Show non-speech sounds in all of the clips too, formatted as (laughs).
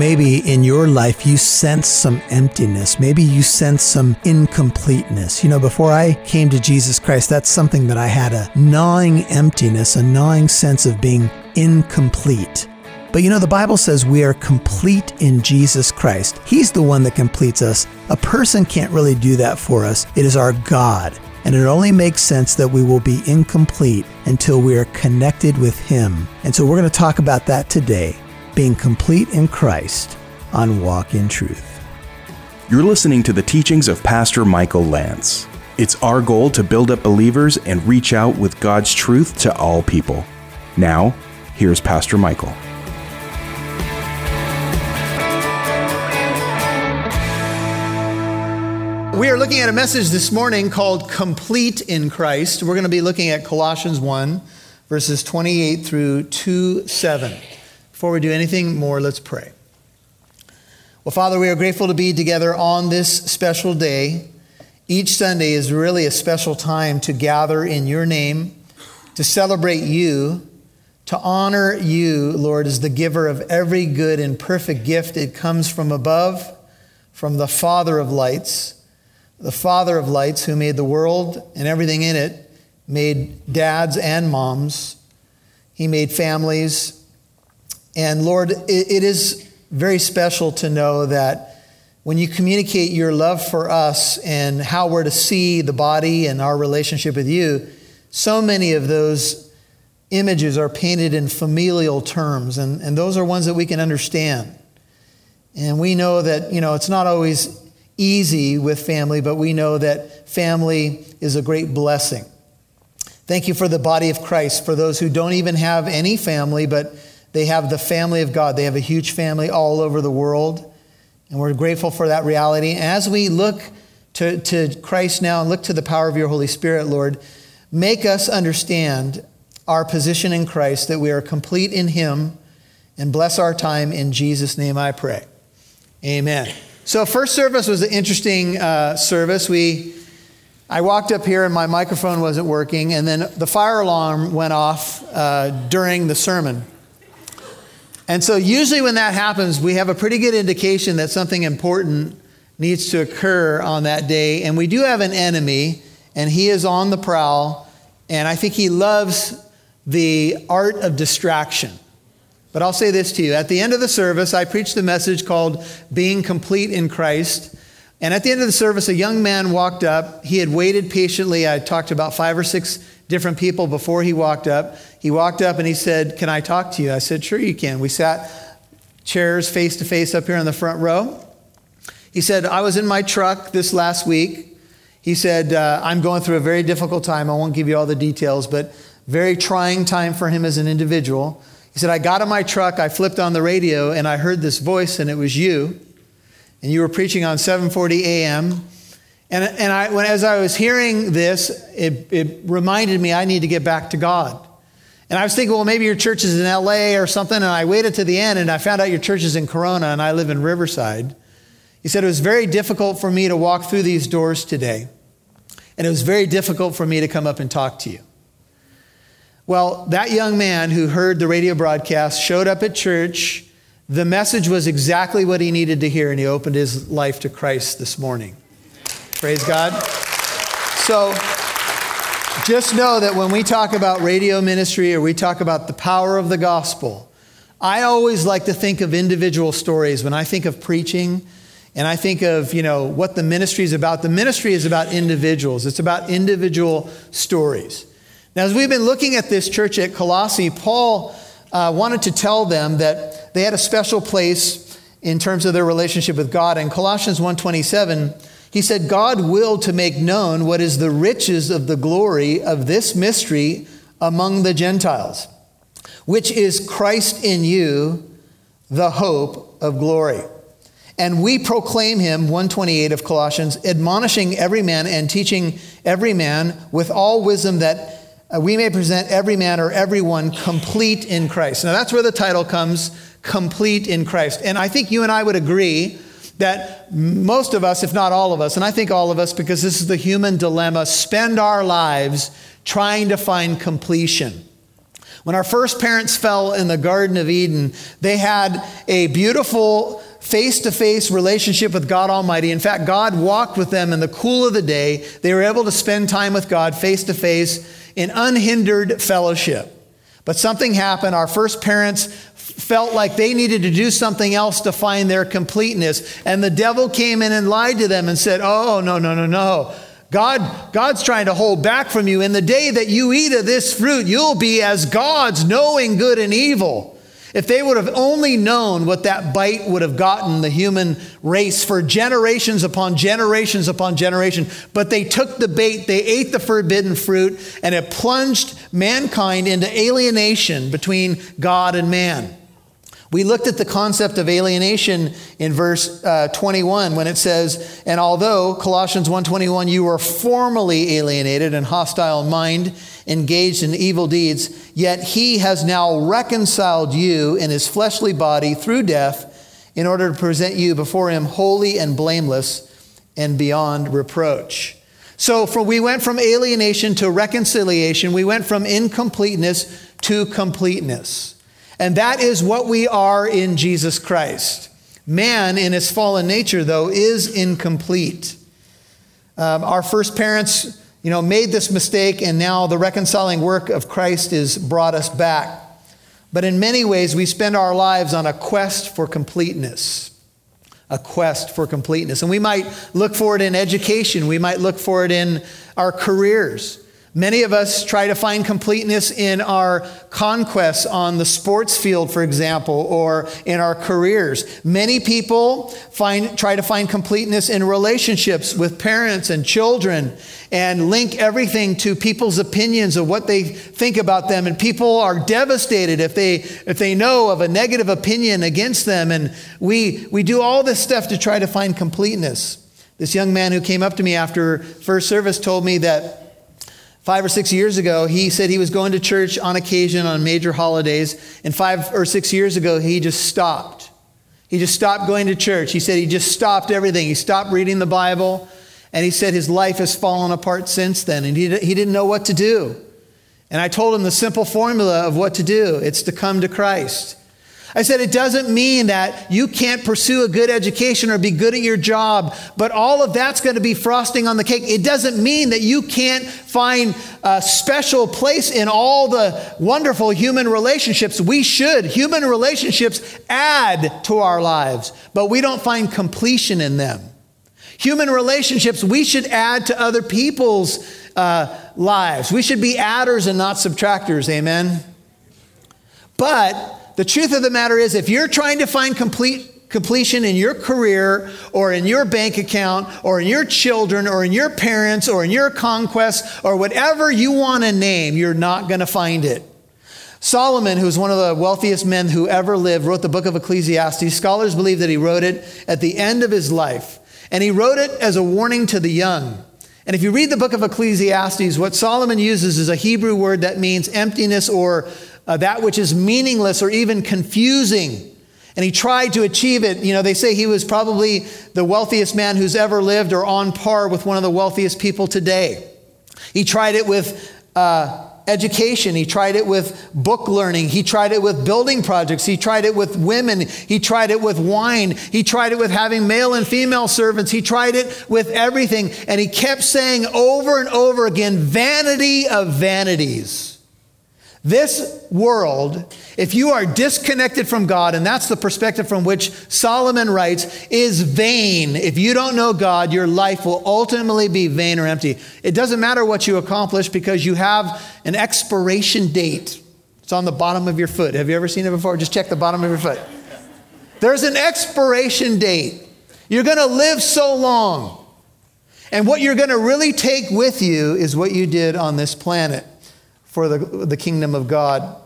maybe in your life you sense some emptiness. Maybe you sense some incompleteness. You know, before I came to Jesus Christ, that's something that I had a gnawing emptiness, a gnawing sense of being incomplete. But you know, the Bible says we are complete in Jesus Christ. He's the one that completes us. A person can't really do that for us. It is our God. And it only makes sense that we will be incomplete until we are connected with Him. And so we're going to talk about that today being complete in Christ on Walk in Truth. You're listening to the teachings of Pastor Michael Lance. It's our goal to build up believers and reach out with God's truth to all people. Now, here's Pastor Michael. We are looking at a message this morning called Complete in Christ. We're going to be looking at Colossians 1, verses 28 through 2 7. Before we do anything more, let's pray. Well, Father, we are grateful to be together on this special day. Each Sunday is really a special time to gather in your name, to celebrate you, to honor you, Lord, as the giver of every good and perfect gift. It comes from above, from the Father of lights the Father of lights, who made the world and everything in it, made dads and moms. He made families. And Lord, it is very special to know that when you communicate your love for us and how we're to see the body and our relationship with you, so many of those images are painted in familial terms, and, and those are ones that we can understand. And we know that, you know, it's not always easy with family, but we know that family is a great blessing. Thank you for the body of Christ, for those who don't even have any family, but they have the family of God. They have a huge family all over the world. And we're grateful for that reality. As we look to, to Christ now and look to the power of your Holy Spirit, Lord, make us understand our position in Christ, that we are complete in Him, and bless our time. In Jesus' name I pray. Amen. So, first service was an interesting uh, service. We, I walked up here and my microphone wasn't working, and then the fire alarm went off uh, during the sermon. And so, usually when that happens, we have a pretty good indication that something important needs to occur on that day. And we do have an enemy, and he is on the prowl, and I think he loves the art of distraction. But I'll say this to you. At the end of the service, I preached a message called Being Complete in Christ. And at the end of the service, a young man walked up. He had waited patiently. I talked to about five or six different people before he walked up. He walked up and he said, Can I talk to you? I said, Sure, you can. We sat chairs face to face up here in the front row. He said, I was in my truck this last week. He said, uh, I'm going through a very difficult time. I won't give you all the details, but very trying time for him as an individual. He said, I got in my truck, I flipped on the radio, and I heard this voice, and it was you. And you were preaching on 7:40 a.m. And, and I, when, as I was hearing this, it, it reminded me I need to get back to God. And I was thinking, well, maybe your church is in LA or something. And I waited to the end and I found out your church is in Corona and I live in Riverside. He said, it was very difficult for me to walk through these doors today. And it was very difficult for me to come up and talk to you. Well, that young man who heard the radio broadcast showed up at church. The message was exactly what he needed to hear, and he opened his life to Christ this morning. Praise God. So, just know that when we talk about radio ministry or we talk about the power of the gospel, I always like to think of individual stories when I think of preaching and I think of, you know, what the ministry is about. The ministry is about individuals. It's about individual stories. Now, as we've been looking at this church at Colossae, Paul uh, wanted to tell them that they had a special place in terms of their relationship with God. In Colossians 1:27, he said, "God willed to make known what is the riches of the glory of this mystery among the Gentiles, which is Christ in you, the hope of glory." And we proclaim him, 128 of Colossians, admonishing every man and teaching every man with all wisdom that uh, we may present every man or everyone complete in Christ. Now, that's where the title comes complete in Christ. And I think you and I would agree that most of us, if not all of us, and I think all of us, because this is the human dilemma, spend our lives trying to find completion. When our first parents fell in the Garden of Eden, they had a beautiful face to face relationship with God Almighty. In fact, God walked with them in the cool of the day. They were able to spend time with God face to face in unhindered fellowship. But something happened. Our first parents felt like they needed to do something else to find their completeness. And the devil came in and lied to them and said, Oh, no, no, no, no. God, God's trying to hold back from you. In the day that you eat of this fruit, you'll be as gods, knowing good and evil. If they would have only known what that bite would have gotten the human race for generations upon generations upon generation, but they took the bait, they ate the forbidden fruit, and it plunged mankind into alienation between God and man. We looked at the concept of alienation in verse uh, 21 when it says, "And although Colossians 1:21 you were formerly alienated and hostile in mind, engaged in evil deeds, yet he has now reconciled you in his fleshly body through death in order to present you before him holy and blameless and beyond reproach." So we went from alienation to reconciliation. We went from incompleteness to completeness. And that is what we are in Jesus Christ. Man, in his fallen nature, though, is incomplete. Um, our first parents, you know, made this mistake, and now the reconciling work of Christ has brought us back. But in many ways, we spend our lives on a quest for completeness. A quest for completeness. And we might look for it in education, we might look for it in our careers. Many of us try to find completeness in our conquests on the sports field, for example, or in our careers. Many people find, try to find completeness in relationships with parents and children and link everything to people's opinions of what they think about them. And people are devastated if they, if they know of a negative opinion against them. And we, we do all this stuff to try to find completeness. This young man who came up to me after first service told me that Five or six years ago, he said he was going to church on occasion on major holidays. And five or six years ago, he just stopped. He just stopped going to church. He said he just stopped everything. He stopped reading the Bible. And he said his life has fallen apart since then. And he, he didn't know what to do. And I told him the simple formula of what to do it's to come to Christ. I said it doesn't mean that you can't pursue a good education or be good at your job, but all of that's going to be frosting on the cake. It doesn't mean that you can't find a special place in all the wonderful human relationships. We should. Human relationships add to our lives, but we don't find completion in them. Human relationships, we should add to other people's uh, lives. We should be adders and not subtractors. Amen. But the truth of the matter is, if you're trying to find complete completion in your career or in your bank account or in your children or in your parents or in your conquests or whatever you want to name, you're not going to find it. Solomon, who's one of the wealthiest men who ever lived, wrote the book of Ecclesiastes. Scholars believe that he wrote it at the end of his life. And he wrote it as a warning to the young. And if you read the book of Ecclesiastes, what Solomon uses is a Hebrew word that means emptiness or uh, that which is meaningless or even confusing. And he tried to achieve it. You know, they say he was probably the wealthiest man who's ever lived or on par with one of the wealthiest people today. He tried it with uh, education. He tried it with book learning. He tried it with building projects. He tried it with women. He tried it with wine. He tried it with having male and female servants. He tried it with everything. And he kept saying over and over again, vanity of vanities. This world, if you are disconnected from God, and that's the perspective from which Solomon writes, is vain. If you don't know God, your life will ultimately be vain or empty. It doesn't matter what you accomplish because you have an expiration date. It's on the bottom of your foot. Have you ever seen it before? Just check the bottom of your foot. There's an expiration date. You're going to live so long. And what you're going to really take with you is what you did on this planet for the, the kingdom of God.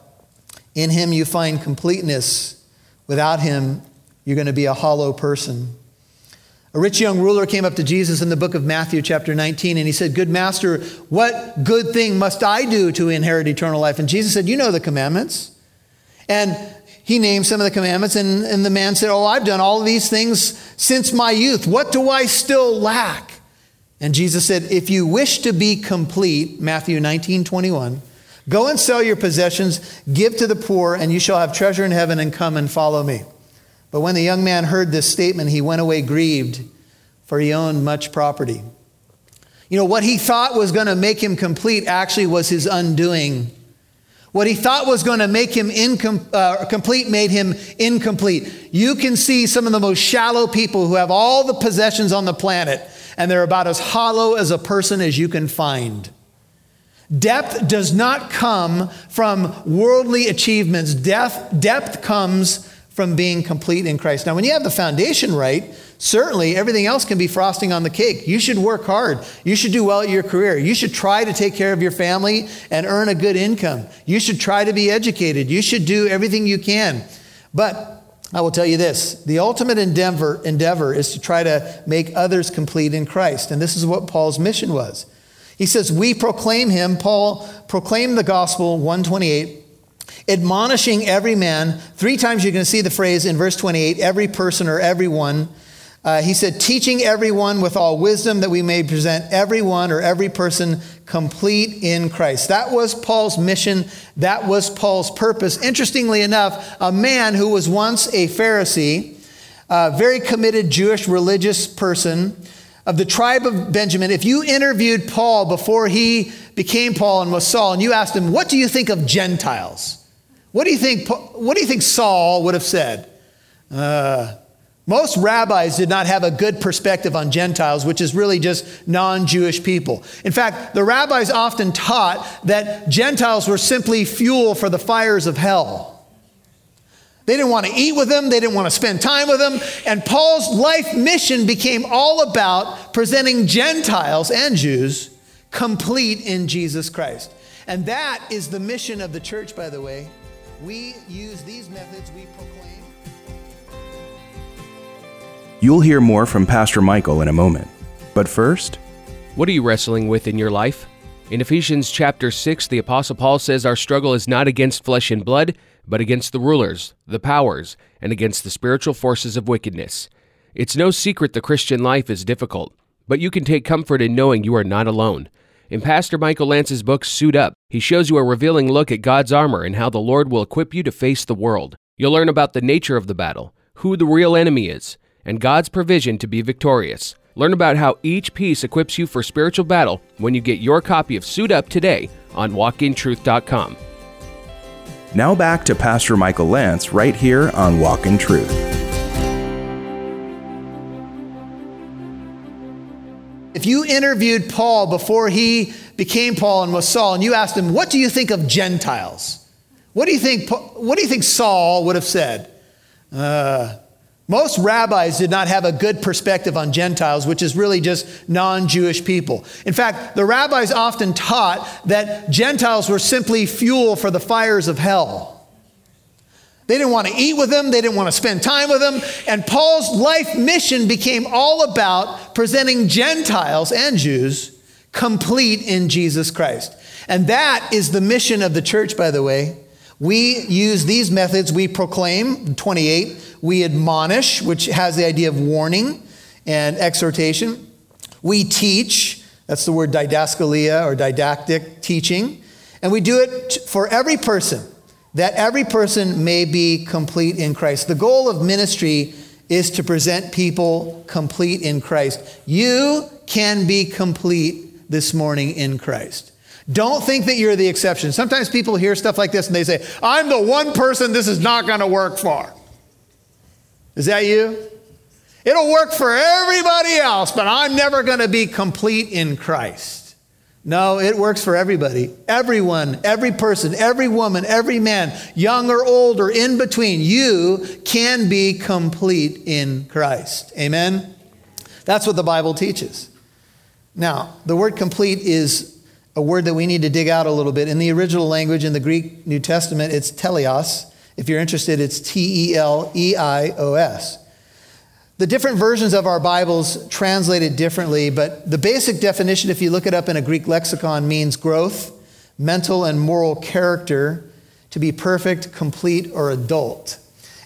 In him you find completeness. Without him, you're going to be a hollow person. A rich young ruler came up to Jesus in the book of Matthew, chapter 19, and he said, Good master, what good thing must I do to inherit eternal life? And Jesus said, You know the commandments. And he named some of the commandments, and, and the man said, Oh, I've done all these things since my youth. What do I still lack? And Jesus said, If you wish to be complete, Matthew 19, 21, Go and sell your possessions, give to the poor, and you shall have treasure in heaven, and come and follow me. But when the young man heard this statement, he went away grieved, for he owned much property. You know, what he thought was going to make him complete actually was his undoing. What he thought was going to make him incom- uh, complete made him incomplete. You can see some of the most shallow people who have all the possessions on the planet, and they're about as hollow as a person as you can find. Depth does not come from worldly achievements. Depth, depth comes from being complete in Christ. Now, when you have the foundation right, certainly everything else can be frosting on the cake. You should work hard. You should do well at your career. You should try to take care of your family and earn a good income. You should try to be educated. You should do everything you can. But I will tell you this the ultimate endeavor, endeavor is to try to make others complete in Christ. And this is what Paul's mission was. He says, We proclaim him, Paul proclaimed the gospel, 128, admonishing every man. Three times you're going to see the phrase in verse 28 every person or everyone. Uh, he said, teaching everyone with all wisdom that we may present everyone or every person complete in Christ. That was Paul's mission. That was Paul's purpose. Interestingly enough, a man who was once a Pharisee, a very committed Jewish religious person, of the tribe of Benjamin, if you interviewed Paul before he became Paul and was Saul, and you asked him, What do you think of Gentiles? What do you think, what do you think Saul would have said? Uh, most rabbis did not have a good perspective on Gentiles, which is really just non Jewish people. In fact, the rabbis often taught that Gentiles were simply fuel for the fires of hell. They didn't want to eat with them, they didn't want to spend time with them. And Paul's life mission became all about presenting Gentiles and Jews complete in Jesus Christ. And that is the mission of the church, by the way. We use these methods, we proclaim. You'll hear more from Pastor Michael in a moment. But first, what are you wrestling with in your life? In Ephesians chapter 6, the Apostle Paul says our struggle is not against flesh and blood but against the rulers, the powers, and against the spiritual forces of wickedness. It's no secret the Christian life is difficult, but you can take comfort in knowing you are not alone. In Pastor Michael Lance's book, Suit Up, he shows you a revealing look at God's armor and how the Lord will equip you to face the world. You'll learn about the nature of the battle, who the real enemy is, and God's provision to be victorious. Learn about how each piece equips you for spiritual battle when you get your copy of Suit Up today on walkintruth.com. Now back to Pastor Michael Lance right here on Walk in Truth. If you interviewed Paul before he became Paul and was Saul, and you asked him, "What do you think of Gentiles?" What do you think? What do you think Saul would have said? Uh, most rabbis did not have a good perspective on Gentiles, which is really just non Jewish people. In fact, the rabbis often taught that Gentiles were simply fuel for the fires of hell. They didn't want to eat with them, they didn't want to spend time with them. And Paul's life mission became all about presenting Gentiles and Jews complete in Jesus Christ. And that is the mission of the church, by the way. We use these methods. We proclaim, 28. We admonish, which has the idea of warning and exhortation. We teach, that's the word didaskalia or didactic teaching. And we do it for every person, that every person may be complete in Christ. The goal of ministry is to present people complete in Christ. You can be complete this morning in Christ. Don't think that you're the exception. Sometimes people hear stuff like this and they say, I'm the one person this is not going to work for. Is that you? It'll work for everybody else, but I'm never going to be complete in Christ. No, it works for everybody. Everyone, every person, every woman, every man, young or old or in between, you can be complete in Christ. Amen? That's what the Bible teaches. Now, the word complete is a word that we need to dig out a little bit. In the original language, in the Greek New Testament, it's teleos. If you're interested, it's T E L E I O S. The different versions of our Bibles translate it differently, but the basic definition, if you look it up in a Greek lexicon, means growth, mental and moral character, to be perfect, complete, or adult.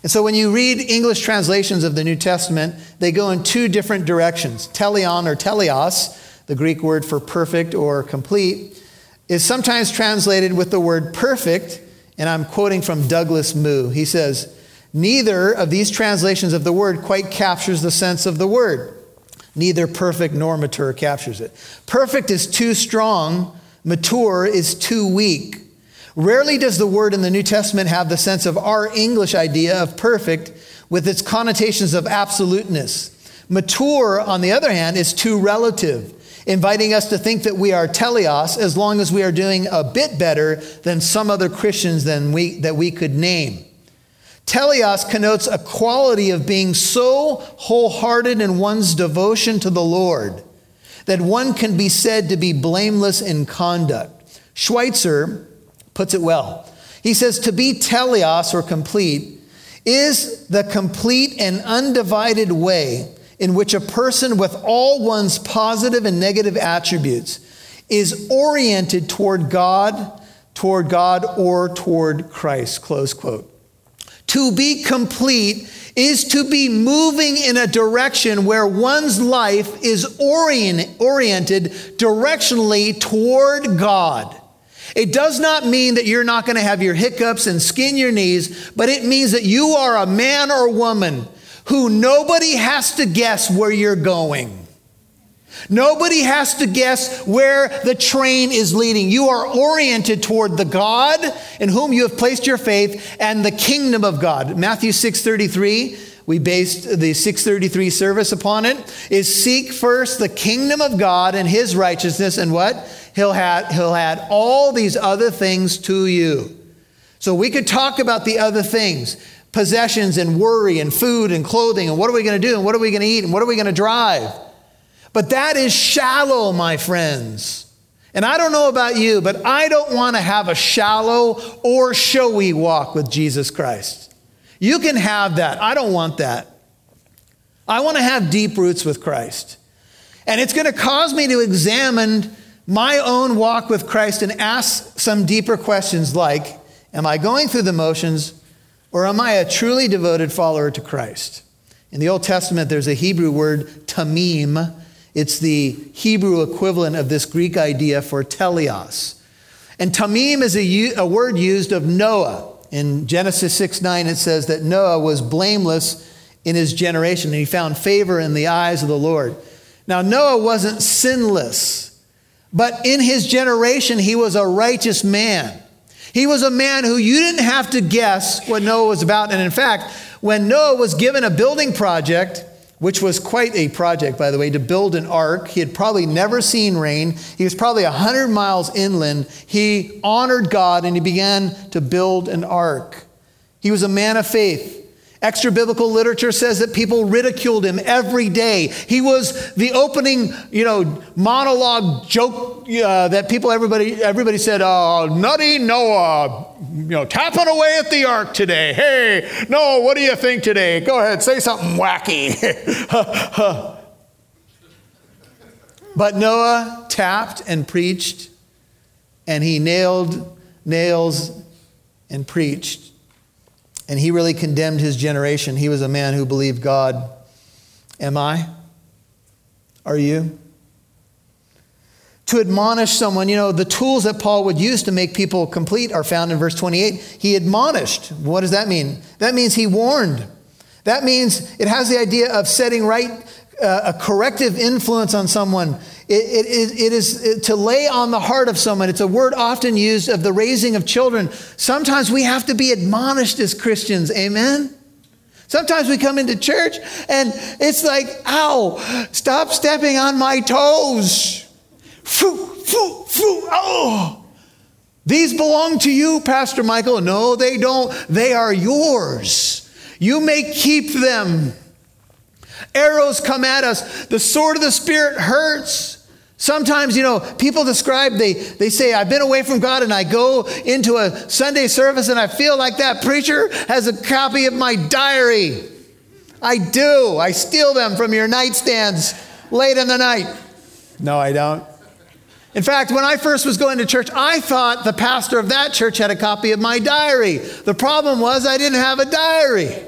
And so when you read English translations of the New Testament, they go in two different directions. Teleon or teleos, the Greek word for perfect or complete, is sometimes translated with the word perfect, and I'm quoting from Douglas Moo. He says, Neither of these translations of the word quite captures the sense of the word. Neither perfect nor mature captures it. Perfect is too strong, mature is too weak. Rarely does the word in the New Testament have the sense of our English idea of perfect with its connotations of absoluteness. Mature, on the other hand, is too relative, inviting us to think that we are teleos as long as we are doing a bit better than some other Christians than we, that we could name. Teleos connotes a quality of being so wholehearted in one's devotion to the Lord that one can be said to be blameless in conduct. Schweitzer puts it well. He says, To be teleos or complete is the complete and undivided way in which a person with all one's positive and negative attributes is oriented toward God, toward God, or toward Christ. Close quote. To be complete is to be moving in a direction where one's life is orient, oriented directionally toward God. It does not mean that you're not going to have your hiccups and skin your knees, but it means that you are a man or woman who nobody has to guess where you're going. Nobody has to guess where the train is leading. You are oriented toward the God in whom you have placed your faith and the kingdom of God. Matthew 6:33, we based the 633 service upon it, is seek first the kingdom of God and his righteousness and what? He'll add, he'll add all these other things to you. So we could talk about the other things possessions and worry and food and clothing and what are we going to do and what are we going to eat and what are we going to drive. But that is shallow, my friends. And I don't know about you, but I don't want to have a shallow or showy walk with Jesus Christ. You can have that. I don't want that. I want to have deep roots with Christ. And it's going to cause me to examine my own walk with Christ and ask some deeper questions like Am I going through the motions or am I a truly devoted follower to Christ? In the Old Testament, there's a Hebrew word, tamim. It's the Hebrew equivalent of this Greek idea for teleos. And tamim is a, a word used of Noah. In Genesis 6 9, it says that Noah was blameless in his generation, and he found favor in the eyes of the Lord. Now, Noah wasn't sinless, but in his generation, he was a righteous man. He was a man who you didn't have to guess what Noah was about. And in fact, when Noah was given a building project, which was quite a project, by the way, to build an ark. He had probably never seen rain. He was probably 100 miles inland. He honored God and he began to build an ark. He was a man of faith. Extra biblical literature says that people ridiculed him every day. He was the opening, you know, monologue joke uh, that people, everybody, everybody said, "Oh, nutty Noah, you know, tapping away at the ark today. Hey, Noah, what do you think today? Go ahead, say something wacky." (laughs) but Noah tapped and preached, and he nailed nails and preached and he really condemned his generation. He was a man who believed God. Am I? Are you? To admonish someone, you know, the tools that Paul would use to make people complete are found in verse 28. He admonished. What does that mean? That means he warned. That means it has the idea of setting right a corrective influence on someone. It, it, it is to lay on the heart of someone. It's a word often used of the raising of children. Sometimes we have to be admonished as Christians. Amen? Sometimes we come into church and it's like, ow, stop stepping on my toes. Foo, foo, foo, oh. These belong to you, Pastor Michael. No, they don't. They are yours. You may keep them. Arrows come at us. The sword of the Spirit hurts. Sometimes, you know, people describe, they, they say, I've been away from God and I go into a Sunday service and I feel like that preacher has a copy of my diary. I do. I steal them from your nightstands late in the night. No, I don't. In fact, when I first was going to church, I thought the pastor of that church had a copy of my diary. The problem was I didn't have a diary.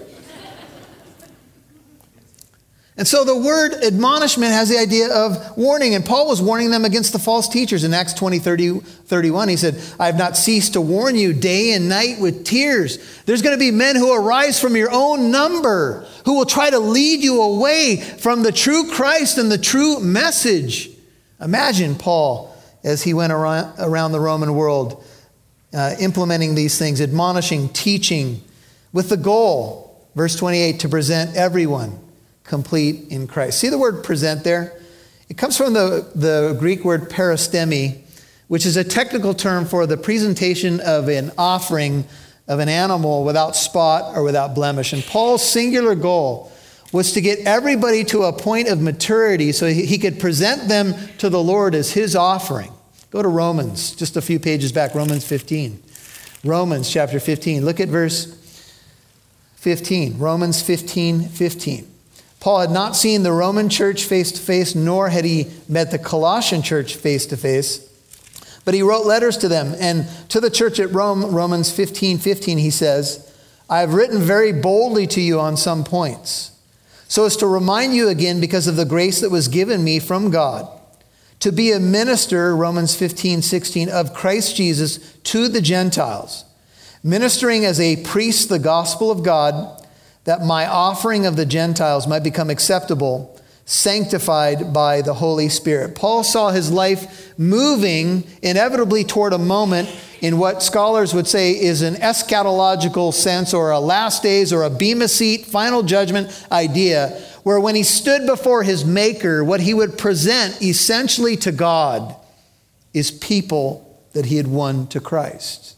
And so the word admonishment has the idea of warning. And Paul was warning them against the false teachers. In Acts 20, 30, 31, he said, I have not ceased to warn you day and night with tears. There's going to be men who arise from your own number who will try to lead you away from the true Christ and the true message. Imagine Paul as he went around, around the Roman world uh, implementing these things, admonishing, teaching, with the goal, verse 28, to present everyone complete in Christ. See the word present there? It comes from the, the Greek word peristemi, which is a technical term for the presentation of an offering of an animal without spot or without blemish. And Paul's singular goal was to get everybody to a point of maturity so he could present them to the Lord as his offering. Go to Romans, just a few pages back, Romans 15. Romans chapter 15. Look at verse 15. Romans 15, 15. Paul had not seen the Roman church face to face, nor had he met the Colossian church face to face. But he wrote letters to them. And to the church at Rome, Romans 15 15, he says, I have written very boldly to you on some points, so as to remind you again, because of the grace that was given me from God, to be a minister, Romans 15 16, of Christ Jesus to the Gentiles, ministering as a priest the gospel of God that my offering of the Gentiles might become acceptable, sanctified by the Holy Spirit. Paul saw his life moving inevitably toward a moment in what scholars would say is an eschatological sense or a last days or a bema seat, final judgment idea, where when he stood before his Maker, what he would present essentially to God is people that he had won to Christ.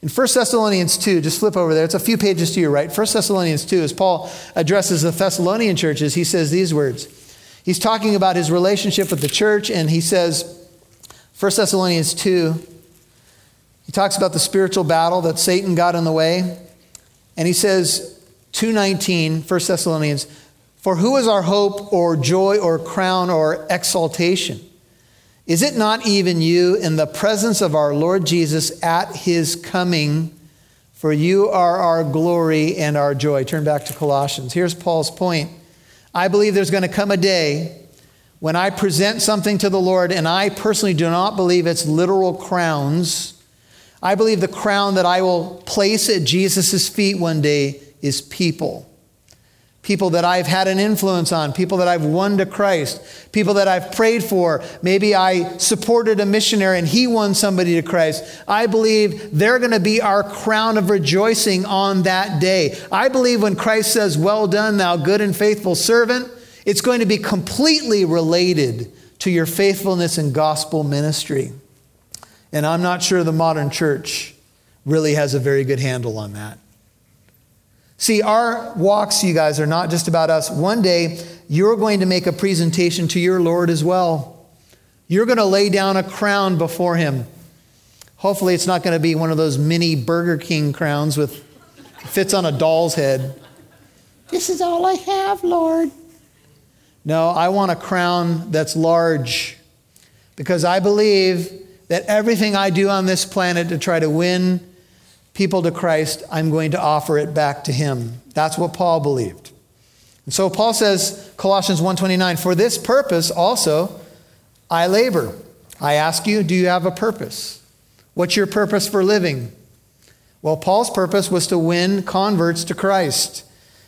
In 1 Thessalonians 2, just flip over there, it's a few pages to your right. 1 Thessalonians 2, as Paul addresses the Thessalonian churches, he says these words. He's talking about his relationship with the church, and he says, 1 Thessalonians 2, he talks about the spiritual battle that Satan got in the way. And he says, 219, 1 Thessalonians, for who is our hope or joy or crown or exaltation? Is it not even you in the presence of our Lord Jesus at his coming? For you are our glory and our joy. Turn back to Colossians. Here's Paul's point. I believe there's going to come a day when I present something to the Lord, and I personally do not believe it's literal crowns. I believe the crown that I will place at Jesus' feet one day is people people that I've had an influence on, people that I've won to Christ, people that I've prayed for. Maybe I supported a missionary and he won somebody to Christ. I believe they're going to be our crown of rejoicing on that day. I believe when Christ says, Well done, thou good and faithful servant, it's going to be completely related to your faithfulness in gospel ministry. And I'm not sure the modern church really has a very good handle on that. See, our walks, you guys, are not just about us. One day, you're going to make a presentation to your Lord as well. You're going to lay down a crown before Him. Hopefully, it's not going to be one of those mini Burger King crowns with fits on a doll's head. This is all I have, Lord. No, I want a crown that's large because I believe that everything I do on this planet to try to win people to Christ, I'm going to offer it back to him. That's what Paul believed. And so Paul says, Colossians 1:29, for this purpose also I labor. I ask you, do you have a purpose? What's your purpose for living? Well, Paul's purpose was to win converts to Christ.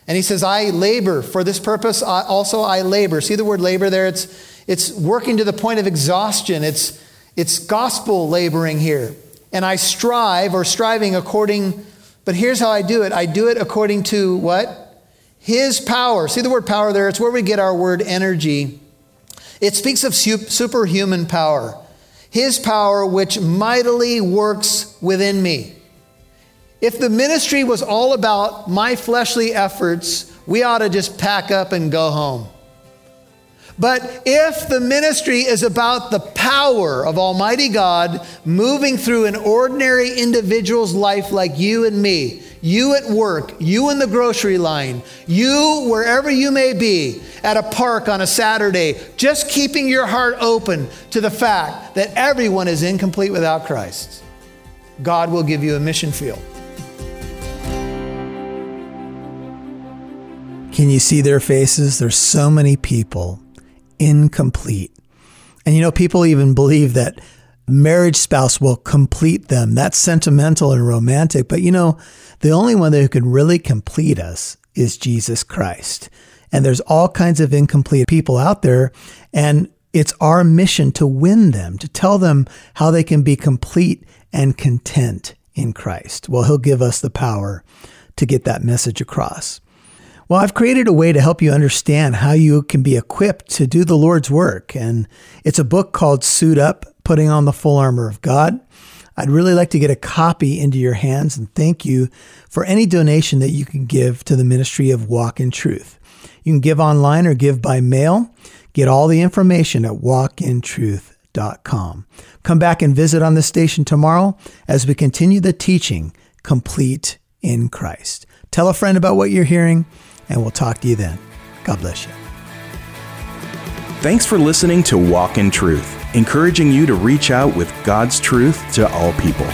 And he says, I labor. For this purpose, I, also I labor. See the word labor there? It's, it's working to the point of exhaustion. It's, it's gospel laboring here and I strive or striving according, but here's how I do it I do it according to what? His power. See the word power there? It's where we get our word energy. It speaks of superhuman power. His power, which mightily works within me. If the ministry was all about my fleshly efforts, we ought to just pack up and go home. But if the ministry is about the power of Almighty God moving through an ordinary individual's life like you and me, you at work, you in the grocery line, you wherever you may be, at a park on a Saturday, just keeping your heart open to the fact that everyone is incomplete without Christ, God will give you a mission field. Can you see their faces? There's so many people incomplete. And you know, people even believe that marriage spouse will complete them. That's sentimental and romantic. But you know, the only one that can really complete us is Jesus Christ. And there's all kinds of incomplete people out there. And it's our mission to win them, to tell them how they can be complete and content in Christ. Well, He'll give us the power to get that message across. Well, I've created a way to help you understand how you can be equipped to do the Lord's work. And it's a book called Suit Up Putting on the Full Armor of God. I'd really like to get a copy into your hands and thank you for any donation that you can give to the ministry of Walk in Truth. You can give online or give by mail. Get all the information at walkintruth.com. Come back and visit on the station tomorrow as we continue the teaching complete in Christ. Tell a friend about what you're hearing, and we'll talk to you then. God bless you. Thanks for listening to Walk in Truth, encouraging you to reach out with God's truth to all people.